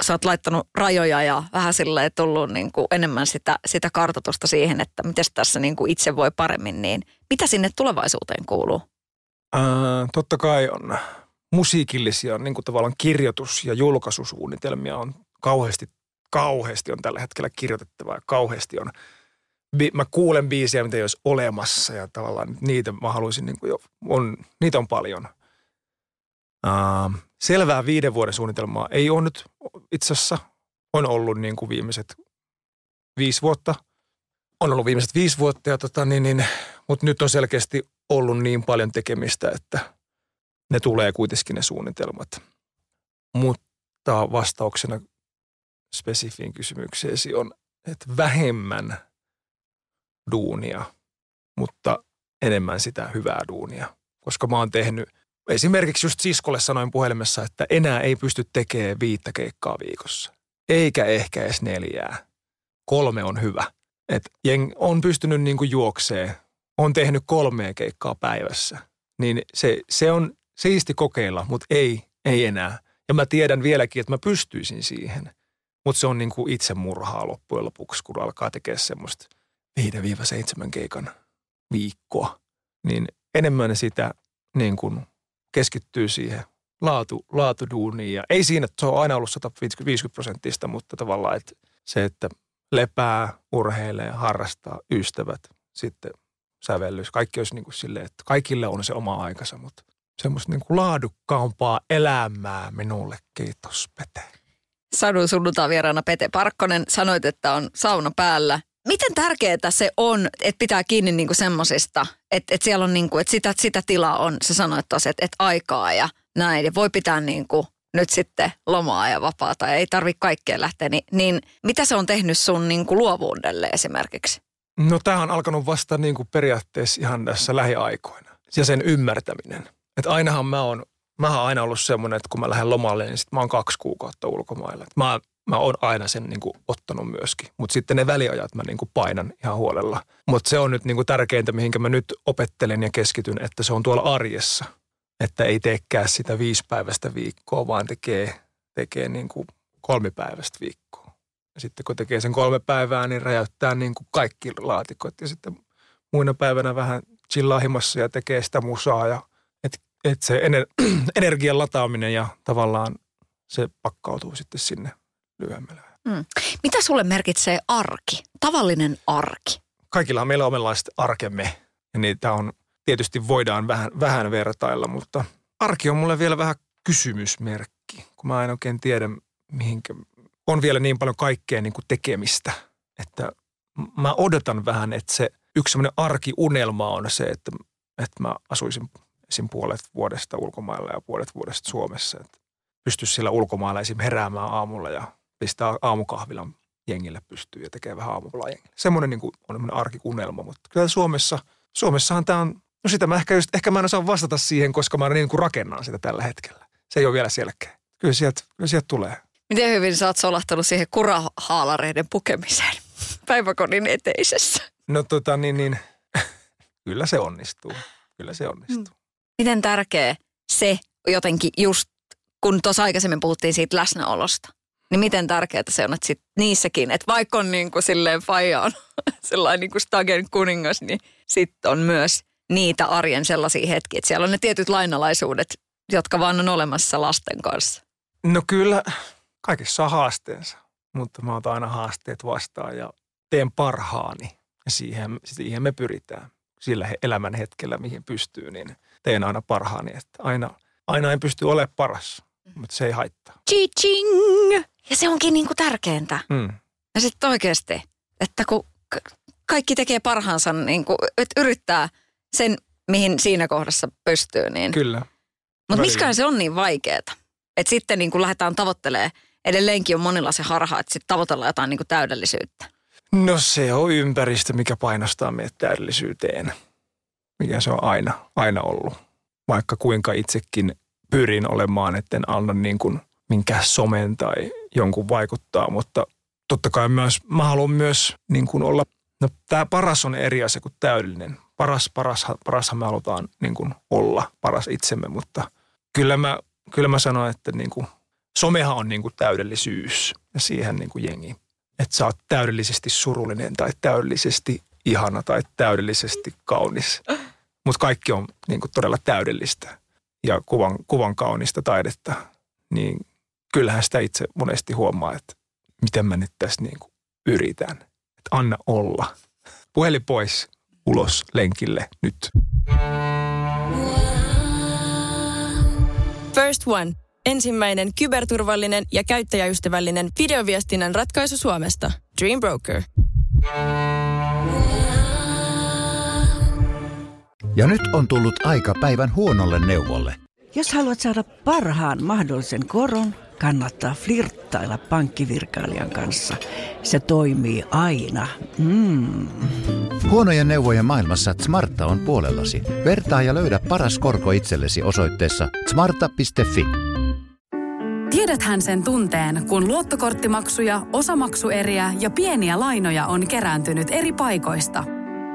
Speaker 2: sä oot laittanut rajoja ja vähän silleen tullut niin kuin enemmän sitä, sitä kartoitusta siihen, että miten tässä niin kuin itse voi paremmin, niin mitä sinne tulevaisuuteen kuuluu?
Speaker 3: Ää, totta kai on musiikillisia niin kuin tavallaan kirjoitus- ja julkaisusuunnitelmia on kauheasti, kauheasti on tällä hetkellä kirjoitettavaa ja kauheasti on. Bi- mä kuulen biisejä, mitä ei olisi olemassa ja tavallaan niitä mä haluaisin, niin kuin jo, on, niitä on paljon. Ää, selvää viiden vuoden suunnitelmaa ei ole nyt itse asiassa. On ollut niin kuin viimeiset viisi vuotta. On ollut viimeiset viisi vuotta, ja tota, niin, niin, mutta nyt on selkeästi ollut niin paljon tekemistä, että ne tulee kuitenkin ne suunnitelmat. Mutta vastauksena spesifiin kysymykseesi on, että vähemmän duunia, mutta enemmän sitä hyvää duunia. Koska mä oon tehnyt, esimerkiksi just siskolle sanoin puhelimessa, että enää ei pysty tekemään viittä keikkaa viikossa. Eikä ehkä edes neljää. Kolme on hyvä. Et jeng on pystynyt niinku juoksee, on tehnyt kolmea keikkaa päivässä. Niin se, se on siisti kokeilla, mutta ei, ei enää. Ja mä tiedän vieläkin, että mä pystyisin siihen. Mutta se on niin kuin itsemurhaa loppujen lopuksi, kun alkaa tekemään semmoista 5-7 keikan viikkoa. Niin enemmän sitä niin kuin keskittyy siihen laatu, laatuduuniin. Ja ei siinä, että se on aina ollut 150 prosenttista, mutta tavallaan että se, että lepää, urheilee, harrastaa, ystävät, sitten sävellys. Kaikki olisi niin kuin silleen, että kaikille on se oma aikansa, mutta semmoista niin kuin laadukkaampaa elämää minulle. Kiitos, Pete.
Speaker 2: Sadun sunnuntaa vieraana Pete Parkkonen. Sanoit, että on sauna päällä. Miten tärkeää se on, että pitää kiinni niinku semmoisista, että, että siellä on niinku, että sitä, sitä tilaa on, sä sanoit tosiaan, että, että aikaa ja näin. Ja voi pitää niinku nyt sitten lomaa ja vapaata ja ei tarvi kaikkea lähteä. Niin, niin mitä se on tehnyt sun niinku luovuudelle esimerkiksi?
Speaker 3: No tämä on alkanut vasta niin kuin periaatteessa ihan tässä lähiaikoina. Ja sen ymmärtäminen. Että ainahan mä oon, mä oon aina ollut semmoinen, että kun mä lähden lomalle, niin sit mä oon kaksi kuukautta ulkomailla. Et mä, mä oon aina sen niin kuin ottanut myöskin. Mutta sitten ne väliajat mä niin kuin painan ihan huolella. Mutta se on nyt niin kuin tärkeintä, mihinkä mä nyt opettelen ja keskityn, että se on tuolla arjessa. Että ei teekään sitä viisipäiväistä viikkoa, vaan tekee, tekee niin kuin kolmipäiväistä viikkoa. Ja sitten kun tekee sen kolme päivää, niin räjäyttää niin kuin kaikki laatikot. Ja sitten muina päivänä vähän chillaa himassa ja tekee sitä musaa. Ja, että et se ener, [clears throat] energian lataaminen ja tavallaan se pakkautuu sitten sinne lyhyemmälle.
Speaker 2: Mm. Mitä sulle merkitsee arki? Tavallinen arki?
Speaker 3: Kaikilla meillä on omanlaiset arkemme ja niitä on, tietysti voidaan vähän, vähän vertailla, mutta arki on mulle vielä vähän kysymysmerkki, kun mä en oikein tiedä, mihinkä on vielä niin paljon kaikkea niin kuin tekemistä, että mä odotan vähän, että se yksi semmoinen arkiunelma on se, että, että mä asuisin esim. puolet vuodesta ulkomailla ja puolet vuodesta Suomessa. Että pystyisi siellä ulkomailla esim. heräämään aamulla ja pistää aamukahvilan jengille pystyy ja tekee vähän aamupalaa jengille. Semmoinen niin kuin on semmoinen arkiunelma, mutta kyllä Suomessa, Suomessahan tämä on, no sitä mä ehkä, just, ehkä mä en osaa vastata siihen, koska mä niin kuin rakennan sitä tällä hetkellä. Se ei ole vielä selkeä. Kyllä sieltä, kyllä sieltä tulee.
Speaker 2: Miten hyvin sä oot solahtanut siihen kurahaalareiden pukemiseen [laughs] päiväkodin eteisessä?
Speaker 3: No tota niin, niin [laughs] kyllä se onnistuu. Kyllä se onnistuu. Mm.
Speaker 2: Miten tärkeä se jotenkin just, kun tuossa aikaisemmin puhuttiin siitä läsnäolosta, niin miten tärkeää se on, että sit niissäkin, että vaikka on niin kuin silleen faija on [laughs] sellainen niin kuin Stagen kuningas, niin sitten on myös niitä arjen sellaisia hetkiä, että siellä on ne tietyt lainalaisuudet, jotka vaan on olemassa lasten kanssa.
Speaker 3: No kyllä, kaikessa on haasteensa, mutta mä otan aina haasteet vastaan ja teen parhaani. Siihen, siihen me pyritään. Sillä elämän hetkellä, mihin pystyy, niin teen aina parhaani. Että aina, aina en pysty olemaan paras, mutta se ei haittaa.
Speaker 2: Ching! Ja se onkin niin kuin tärkeintä.
Speaker 3: Mm.
Speaker 2: Ja sitten oikeasti, että kun kaikki tekee parhaansa, niin kuin, että yrittää sen, mihin siinä kohdassa pystyy. Niin.
Speaker 3: Kyllä.
Speaker 2: Mutta miskään se on niin vaikeaa. Että sitten niin kuin lähdetään tavoittelemaan, edelleenkin on monilla se harha, että sitten tavoitellaan jotain niin kuin täydellisyyttä.
Speaker 3: No se on ympäristö, mikä painostaa meidät täydellisyyteen. Mikä se on aina, aina ollut. Vaikka kuinka itsekin pyrin olemaan, etten anna niin kuin minkään somen tai jonkun vaikuttaa, mutta totta kai myös, mä haluan myös niin kuin olla, no tämä paras on eri asia kuin täydellinen. Paras, paras, parashan me halutaan niin kuin olla, paras itsemme, mutta kyllä mä, kyllä mä sanon, että niin kuin, somehan on niin kuin täydellisyys ja siihen niin kuin jengi. Että sä oot täydellisesti surullinen tai täydellisesti ihana tai täydellisesti kaunis. Mutta kaikki on niin kuin todella täydellistä ja kuvan, kuvan kaunista taidetta. Niin kyllähän sitä itse monesti huomaa, että miten mä nyt tässä niin kuin yritän. Että anna olla. Puhelin pois, ulos lenkille nyt.
Speaker 4: First One. Ensimmäinen kyberturvallinen ja käyttäjäystävällinen videoviestinnän ratkaisu Suomesta. Dream Broker.
Speaker 6: Ja nyt on tullut aika päivän huonolle neuvolle.
Speaker 7: Jos haluat saada parhaan mahdollisen koron, kannattaa flirttailla pankkivirkailijan kanssa. Se toimii aina. Mm.
Speaker 6: Huonojen neuvojen maailmassa Smarta on puolellasi. Vertaa ja löydä paras korko itsellesi osoitteessa smarta.fi.
Speaker 5: Tiedäthän sen tunteen, kun luottokorttimaksuja, osamaksueriä ja pieniä lainoja on kerääntynyt eri paikoista.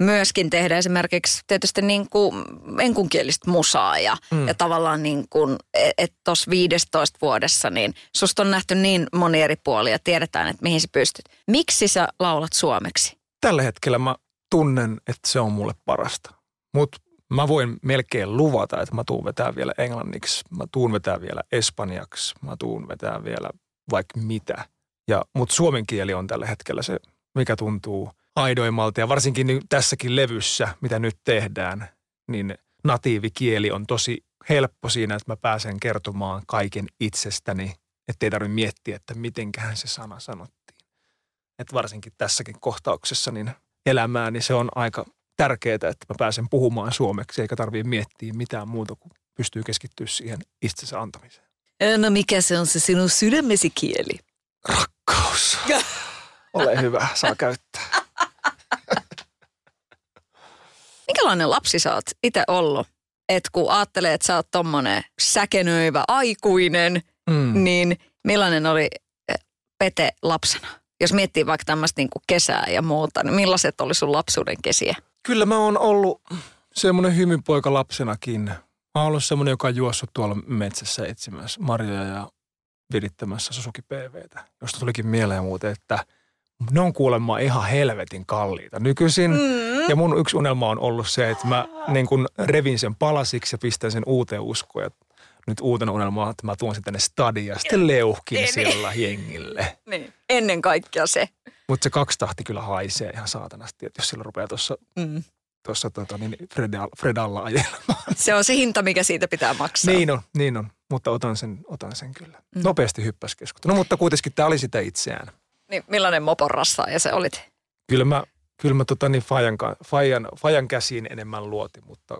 Speaker 2: myöskin tehdä esimerkiksi tietysti niin kuin enkunkielistä musaa ja, mm. ja tavallaan niin kuin, että tuossa 15 vuodessa niin susta on nähty niin moni eri puolia ja tiedetään, että mihin sä pystyt. Miksi sä laulat suomeksi?
Speaker 3: Tällä hetkellä mä tunnen, että se on mulle parasta. Mutta mä voin melkein luvata, että mä tuun vetää vielä englanniksi, mä tuun vetää vielä espanjaksi, mä tuun vetää vielä vaikka mitä. Ja, mutta suomen kieli on tällä hetkellä se, mikä tuntuu aidoimmalta ja varsinkin nyt tässäkin levyssä, mitä nyt tehdään, niin natiivikieli on tosi helppo siinä, että mä pääsen kertomaan kaiken itsestäni, ettei tarvitse miettiä, että mitenköhän se sana sanottiin. Että varsinkin tässäkin kohtauksessa niin elämää, niin se on aika tärkeää, että mä pääsen puhumaan suomeksi, eikä tarvitse miettiä mitään muuta kuin pystyy keskittyä siihen itsensä antamiseen.
Speaker 2: No mikä se on se sinun sydämesi kieli?
Speaker 3: Rakkaus. [laughs] Ole hyvä, saa käyttää.
Speaker 2: Minkälainen lapsi sä oot itse ollut? Että kun ajattelee, että sä oot tommonen säkenöivä aikuinen, mm. niin millainen oli eh, Pete lapsena? Jos miettii vaikka tämmöistä niinku kesää ja muuta, niin millaiset oli sun lapsuuden kesiä?
Speaker 3: Kyllä mä oon ollut semmoinen hymypoika lapsenakin. Mä oon ollut semmoinen, joka on juossut tuolla metsässä etsimässä marjoja ja virittämässä Susuki PVtä, josta tulikin mieleen muuten, että ne on kuulemma ihan helvetin kalliita nykyisin. Mm. Ja mun yksi unelma on ollut se, että mä niin kun revin sen palasiksi ja pistän sen uuteen uskoon. Ja nyt uutena unelma on, että mä tuon sen tänne stadiin ja sitten leuhkin
Speaker 2: Niin.
Speaker 3: siellä jengille.
Speaker 2: Niin. Ennen kaikkea se.
Speaker 3: Mutta se kaksi tahti kyllä haisee ihan saatanasti, että jos sillä rupeaa tuossa
Speaker 2: Mm.
Speaker 3: tuossa tota, niin Fredalla, Fredalla ajelemaan.
Speaker 2: Se on se hinta, mikä siitä pitää maksaa.
Speaker 3: Niin on, niin on. Mutta otan sen, otan sen kyllä. Mm. Nopeasti hyppäs keskustelu. No mutta kuitenkin tämä oli sitä itseään.
Speaker 2: Niin, millainen mopon rassaaja se olit?
Speaker 3: Kyllä mä, kyllä mä tota niin Fajan, Fajan, Fajan käsiin enemmän luotin, mutta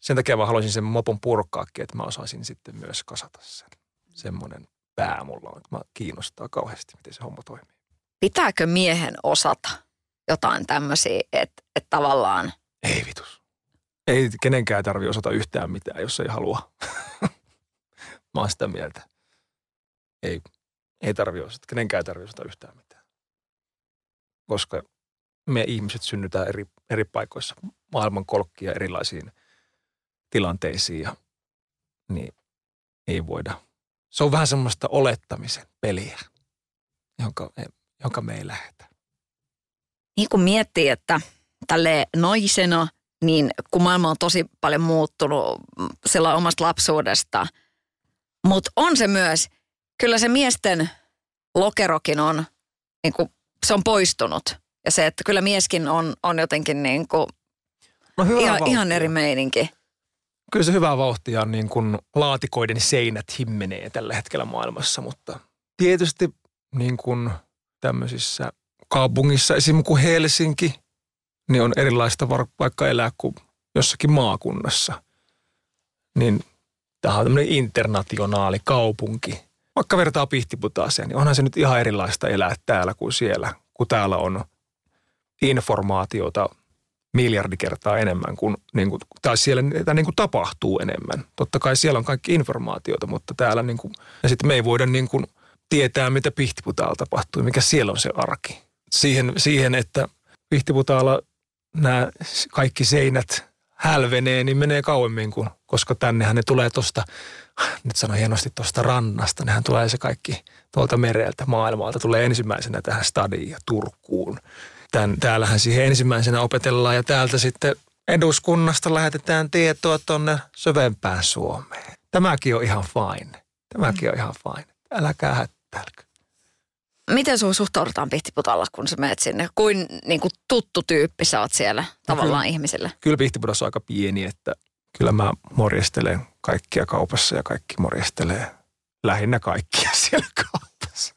Speaker 3: sen takia mä haluaisin sen mopon purkaakin, että mä osaisin sitten myös kasata sen. Semmoinen pää mulla on, että mä kiinnostaa kauheasti, miten se homma toimii.
Speaker 2: Pitääkö miehen osata jotain tämmöisiä, että, että tavallaan
Speaker 3: Ei vitus. Ei kenenkään tarvi osata yhtään mitään, jos ei halua. [laughs] mä oon sitä mieltä. Ei, ei tarvi osata. Kenenkään ei tarvi osata yhtään mitään. Koska me ihmiset synnytään eri, eri paikoissa maailman kolkkia erilaisiin tilanteisiin ja niin ei voida. Se on vähän semmoista olettamisen peliä, jonka, jonka me ei lähdetä.
Speaker 2: niin kun miettii, että tälle naisena, niin kun maailma on tosi paljon muuttunut sillä omasta lapsuudesta, mutta on se myös, kyllä se miesten lokerokin on, niin kuin, se on poistunut. Ja se, että kyllä mieskin on, on jotenkin niin kuin,
Speaker 3: No hyvää
Speaker 2: ihan,
Speaker 3: vauhtia.
Speaker 2: ihan eri meininki.
Speaker 3: Kyllä se hyvää vauhtia on niin kuin laatikoiden seinät himmenee tällä hetkellä maailmassa, mutta tietysti niin kuin tämmöisissä kaupungissa, esimerkiksi kuin Helsinki, niin on erilaista vaikka elää kuin jossakin maakunnassa. Niin Tämä on tämmöinen internationaali kaupunki. Vaikka vertaa Pihtiputaaseen, niin onhan se nyt ihan erilaista elää täällä kuin siellä, kun täällä on informaatiota miljardi kertaa enemmän kuin, niin kuin tai siellä tämä niin kuin tapahtuu enemmän. Totta kai siellä on kaikki informaatiota, mutta täällä niin kuin, ja sitten me ei voida niin kuin tietää, mitä Pihtiputaalla tapahtuu, mikä siellä on se arki. Siihen, siihen että Pihtiputaalla nämä kaikki seinät hälvenee, niin menee kauemmin kuin, koska tännehän ne tulee tuosta, nyt sano hienosti tuosta rannasta, nehän tulee se kaikki tuolta mereltä, maailmalta, tulee ensimmäisenä tähän stadiin ja Turkuun. Tän, täällähän siihen ensimmäisenä opetellaan ja täältä sitten eduskunnasta lähetetään tietoa tuonne syvempään Suomeen. Tämäkin on ihan fine. Tämäkin on ihan fine. Äläkää hättäilkö.
Speaker 2: Miten sun suhtaudutaan Pihtiputalla, kun sä menet sinne? Kuin, niin kuin tuttu tyyppi sä oot siellä tavallaan
Speaker 3: kyllä.
Speaker 2: ihmisille?
Speaker 3: Kyllä Pihtipudassa on aika pieni, että kyllä mä morjestelen kaikkia kaupassa ja kaikki morjestelee lähinnä kaikkia [laughs] siellä kaupassa.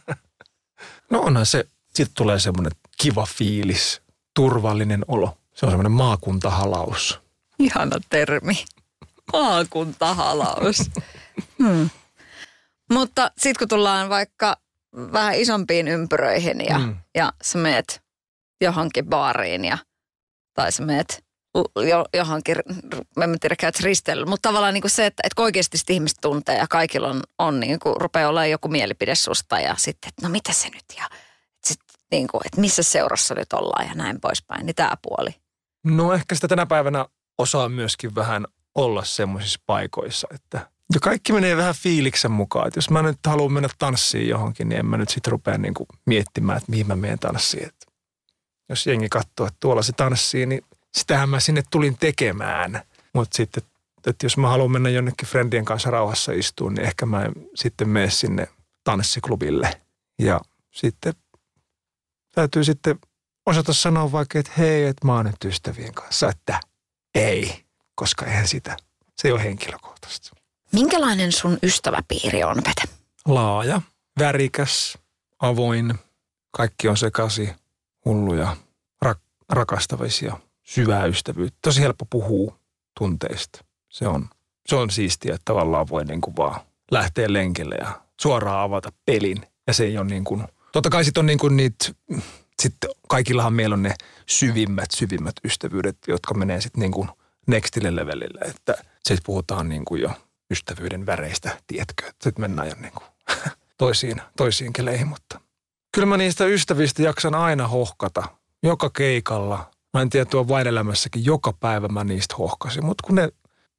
Speaker 3: [laughs] no onhan se, sitten tulee semmoinen kiva fiilis, turvallinen olo. Se on semmoinen maakuntahalaus.
Speaker 2: Ihana termi. Maakuntahalaus. [laughs] hmm. Mutta sitten kun tullaan vaikka vähän isompiin ympyröihin ja, mm. ja sä meet johonkin baariin ja, tai sä meet jo, johonkin, en tiedä käyt risteilyllä, mutta tavallaan niin kuin se, että, että oikeasti ihmiset tuntee ja kaikilla on, on niin kuin, rupeaa olemaan joku mielipide susta ja sitten, että no mitä se nyt ja sit, niin kuin, että missä seurassa nyt ollaan ja näin poispäin, niin tämä puoli.
Speaker 3: No ehkä sitä tänä päivänä osaa myöskin vähän olla semmoisissa paikoissa, että ja kaikki menee vähän fiiliksen mukaan. Että jos mä nyt haluan mennä tanssiin johonkin, niin en mä nyt sitten rupea niinku miettimään, että mihin mä menen tanssiin. Et jos jengi katsoo, että tuolla se tanssii, niin sitähän mä sinne tulin tekemään. Mutta sitten, että jos mä haluan mennä jonnekin friendien kanssa rauhassa istuun, niin ehkä mä sitten mene sinne tanssiklubille. Ja sitten täytyy sitten osata sanoa vaikka, että hei, että mä oon nyt ystävien kanssa, että ei, koska eihän sitä, se ei ole henkilökohtaisesti.
Speaker 2: Minkälainen sun ystäväpiiri on, Pete?
Speaker 3: Laaja, värikäs, avoin, kaikki on sekasi, hulluja, rak- rakastavisia, syvää ystävyyttä. Tosi helppo puhua tunteista. Se on, se on siistiä, että tavallaan voi niin kuin vaan lähteä lenkille ja suoraan avata pelin. Ja se ei ole niin kuin, totta kai sitten on niin kuin niitä, sitten kaikillahan meillä on ne syvimmät, syvimmät ystävyydet, jotka menee sitten niin kuin nextille levelille. Että sitten puhutaan niin kuin jo ystävyyden väreistä, tiedätkö? Sitten mennään jo niin kuin [laughs] toisiin, toisiin keleihin, mutta kyllä mä niistä ystävistä jaksan aina hohkata. Joka keikalla. Mä en tiedä, tuo vain elämässäkin joka päivä mä niistä hohkasin. Mutta kun ne,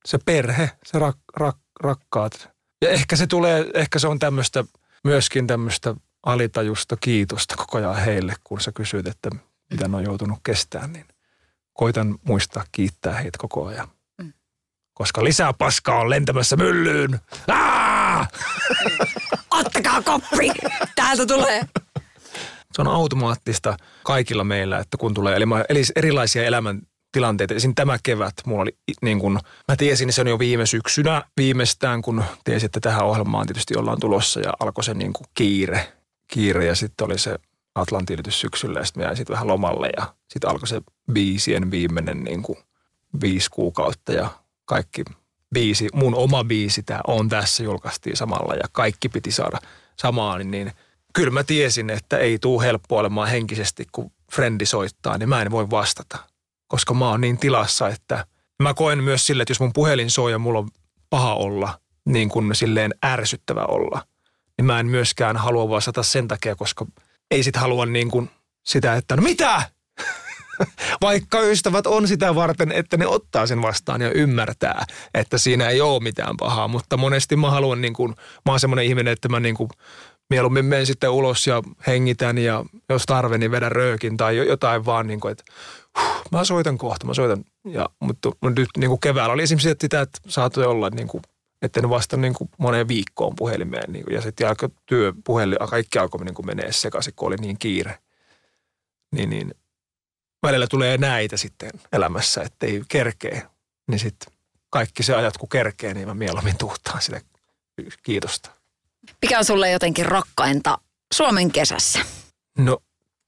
Speaker 3: se perhe, se rak, rak, rakkaat. Ja ehkä se tulee, ehkä se on tämmöistä, myöskin tämmöistä alitajusta kiitosta koko ajan heille, kun sä kysyt, että mitä ne on joutunut kestämään, niin koitan muistaa kiittää heitä koko ajan koska lisää paskaa on lentämässä myllyyn. Aa!
Speaker 2: Ottakaa koppi! [laughs] Täältä tulee.
Speaker 3: Se on automaattista kaikilla meillä, että kun tulee eli, eli erilaisia elämäntilanteita. Esim. tämä kevät, mulla oli niin kun, mä tiesin se on jo viime syksynä viimeistään, kun tiesin, että tähän ohjelmaan tietysti ollaan tulossa ja alkoi se niin kiire. Kiire ja sitten oli se Atlantin syksyllä ja sitten mä jäin sitten vähän lomalle ja sitten alkoi se biisien viimeinen niin kuin viisi kuukautta ja kaikki biisi, mun oma biisi, tämä on tässä, julkaistiin samalla ja kaikki piti saada samaan, niin kyllä mä tiesin, että ei tuu helppo olemaan henkisesti, kun frendi soittaa, niin mä en voi vastata. Koska mä oon niin tilassa, että mä koen myös sille, että jos mun puhelin soi ja mulla on paha olla, niin kuin silleen ärsyttävä olla, niin mä en myöskään halua vastata sen takia, koska ei sit halua niin kuin sitä, että no mitä? [laughs] Vaikka ystävät on sitä varten, että ne ottaa sen vastaan ja ymmärtää, että siinä ei ole mitään pahaa. Mutta monesti mä haluan, niin kuin, mä oon semmoinen ihminen, että mä niin kuin, mieluummin menen sitten ulos ja hengitän ja jos tarve, niin vedän röökin tai jotain vaan, niin kuin, että huh, mä soitan kohta, mä soitan. Ja, mutta nyt niin kuin keväällä oli esimerkiksi sitä, että saattoi olla, niin kuin, että en vasta niin kuin moneen viikkoon puhelimeen. Niin kuin, ja sitten alkoi työ, puhelin, kaikki alkoi niin kuin menee sekaisin, kun oli niin kiire. Niin, niin välillä tulee näitä sitten elämässä, että ei kerkee, niin sitten kaikki se ajat kun kerkee, niin mä mieluummin tuhtaan sitä kiitosta.
Speaker 2: Mikä on sulle jotenkin rakkainta Suomen kesässä?
Speaker 3: No,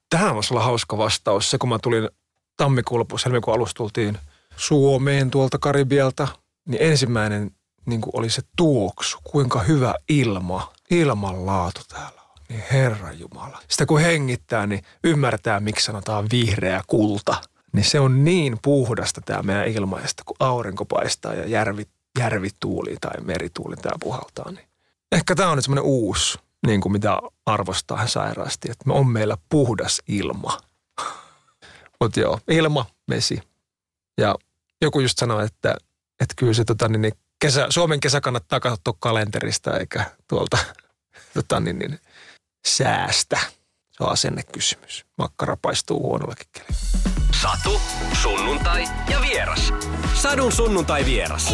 Speaker 3: tähän voisi olla hauska vastaus. Se, kun mä tulin tammikuun lopussa, helmikuun alussa tultiin Suomeen tuolta Karibialta, niin ensimmäinen niin kuin oli se tuoksu, kuinka hyvä ilma, ilmanlaatu täällä on. Niin Herra Jumala. Sitä kun hengittää, niin ymmärtää, miksi sanotaan vihreä kulta. Niin se on niin puhdasta tämä meidän ilma, ja kun aurinko paistaa ja järvi, järvituuli tai merituuli tää puhaltaa, niin ehkä tämä on nyt semmoinen uusi, niin kuin mitä arvostaa sairaasti, että me on meillä puhdas ilma. Mutta joo, ilma, vesi. Ja joku just sanoi, että, että kyllä se tota, niin, niin kesä, Suomen kesä kannattaa katsoa kalenterista eikä tuolta [laughs] tota, niin, niin, säästä. Se on asennekysymys. Makkara paistuu huonollakin kelillä.
Speaker 1: Satu, sunnuntai ja vieras. Sadun sunnuntai vieras.